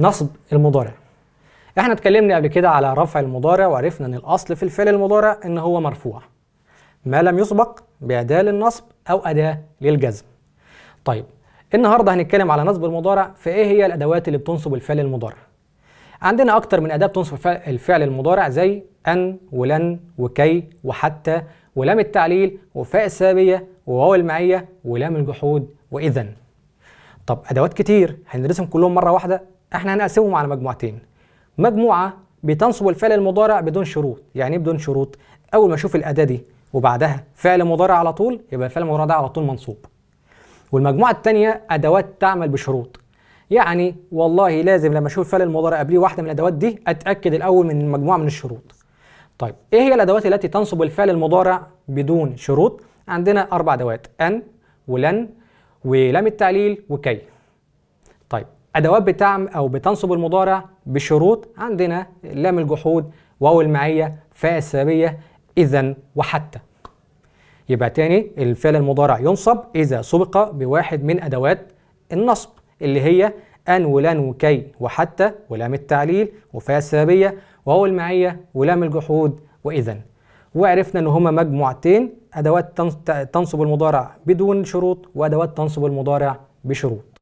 نصب المضارع. إحنا اتكلمنا قبل كده على رفع المضارع وعرفنا ان الاصل في الفعل المضارع ان هو مرفوع. ما لم يسبق بأداة للنصب أو أداة للجزم. طيب النهارده هنتكلم على نصب المضارع فايه هي الادوات اللي بتنصب الفعل المضارع؟ عندنا أكتر من اداة بتنصب الفعل المضارع زي ان ولن وكي وحتى ولام التعليل وفاء السببيه وواو المعية ولام الجحود واذا طب ادوات كتير هندرسهم كلهم مرة واحدة؟ إحنا هنقسمهم على مجموعتين. مجموعة بتنصب الفعل المضارع بدون شروط يعني إيه بدون شروط؟ أول ما أشوف الأداة دي وبعدها فعل مضارع على طول يبقى الفعل المضارع ده على طول منصوب. والمجموعة الثانية أدوات تعمل بشروط. يعني والله لازم لما أشوف الفعل المضارع قبليه واحدة من الأدوات دي أتأكد الأول من مجموعة من الشروط. طيب إيه هي الأدوات التي تنصب الفعل المضارع بدون شروط؟ عندنا أربع أدوات أن ولن ولام التعليل وكي. طيب أدوات بتعمل أو بتنصب المضارع بشروط عندنا لام الجحود واو المعية فاء السببية اذا وحتى. يبقى تاني الفعل المضارع ينصب إذا سبق بواحد من أدوات النصب اللي هي أن ولن وكي وحتى ولام التعليل وفاء السببية وهو المعية ولام الجحود وإذا وعرفنا إن هما مجموعتين أدوات تنصب المضارع بدون شروط وأدوات تنصب المضارع بشروط.